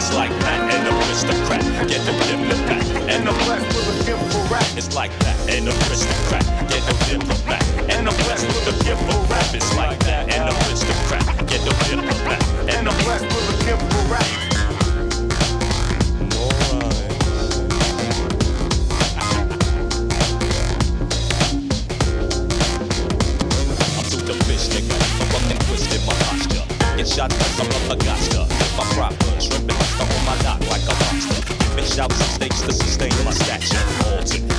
It's like that and the aristocrat. Get the dim the back and the blessed with a gift for rap. It's like that and the aristocrat. Get the dim the back and the blessed with a gift for rap. It's like that and the aristocrat. Get the dim the back and the blessed with a gift for rap. Nigga, I'm up and twisted, my posture. Get shot, cause I'm up a goster. I'm proper, shrimp and lobster on my dock like a lobster. Giving shouts and stakes to sustain my stature.